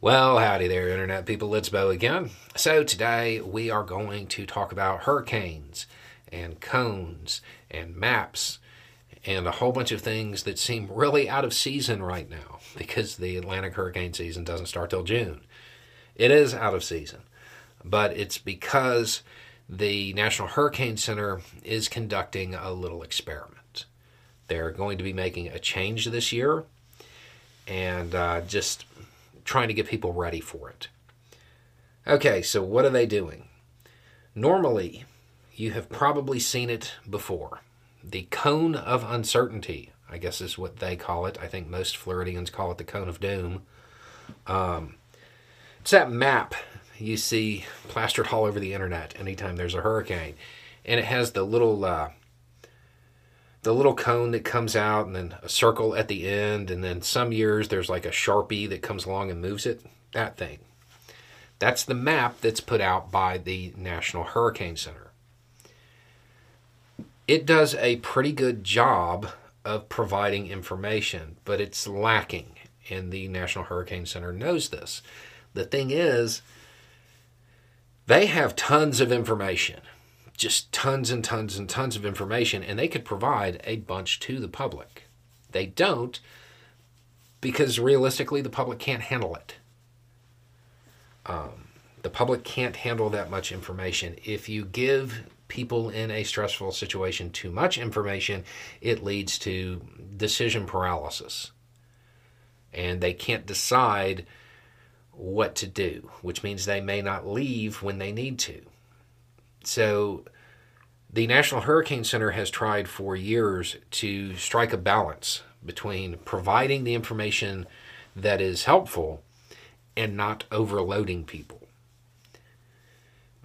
Well, howdy there, Internet people. It's Beau again. So, today we are going to talk about hurricanes and cones and maps and a whole bunch of things that seem really out of season right now because the Atlantic hurricane season doesn't start till June. It is out of season, but it's because the National Hurricane Center is conducting a little experiment. They're going to be making a change this year and uh, just trying to get people ready for it. Okay, so what are they doing? Normally, you have probably seen it before. The cone of uncertainty, I guess is what they call it. I think most Floridians call it the cone of doom. Um, it's that map you see plastered all over the internet anytime there's a hurricane. And it has the little uh, the little cone that comes out and then a circle at the end and then some years there's like a sharpie that comes along and moves it. That thing. That's the map that's put out by the national hurricane center. It does a pretty good job of providing information but it's lacking and the national hurricane center knows this. The thing is they have tons of information just tons and tons and tons of information, and they could provide a bunch to the public. They don't because realistically, the public can't handle it. Um, the public can't handle that much information. If you give people in a stressful situation too much information, it leads to decision paralysis. And they can't decide what to do, which means they may not leave when they need to. So, the National Hurricane Center has tried for years to strike a balance between providing the information that is helpful and not overloading people.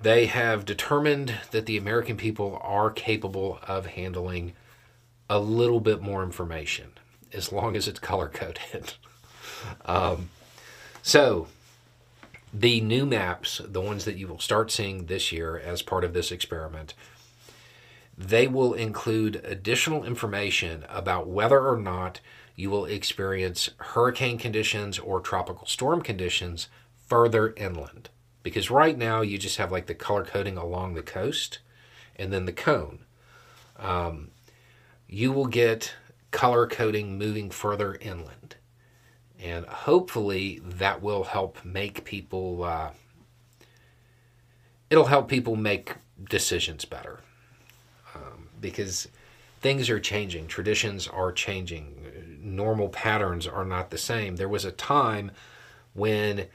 They have determined that the American people are capable of handling a little bit more information as long as it's color coded. um, so, the new maps, the ones that you will start seeing this year as part of this experiment, they will include additional information about whether or not you will experience hurricane conditions or tropical storm conditions further inland. Because right now you just have like the color coding along the coast and then the cone. Um, you will get color coding moving further inland. And hopefully that will help make people, uh, it'll help people make decisions better. Um, because things are changing, traditions are changing, normal patterns are not the same. There was a time when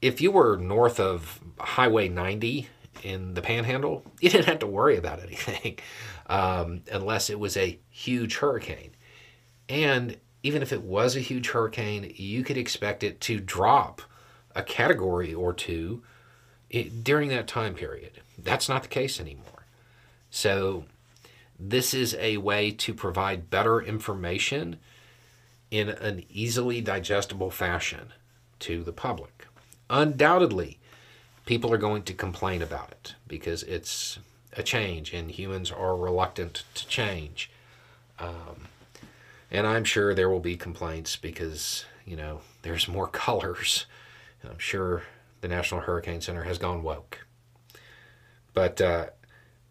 if you were north of Highway 90 in the panhandle, you didn't have to worry about anything um, unless it was a huge hurricane. And even if it was a huge hurricane, you could expect it to drop a category or two during that time period. That's not the case anymore. So, this is a way to provide better information in an easily digestible fashion to the public. Undoubtedly, people are going to complain about it because it's a change and humans are reluctant to change. Um, and I'm sure there will be complaints because, you know, there's more colors. And I'm sure the National Hurricane Center has gone woke. But uh,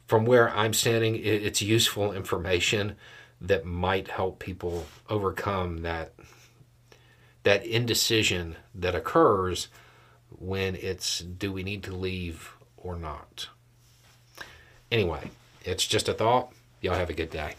from where I'm standing, it's useful information that might help people overcome that that indecision that occurs when it's do we need to leave or not. Anyway, it's just a thought. Y'all have a good day.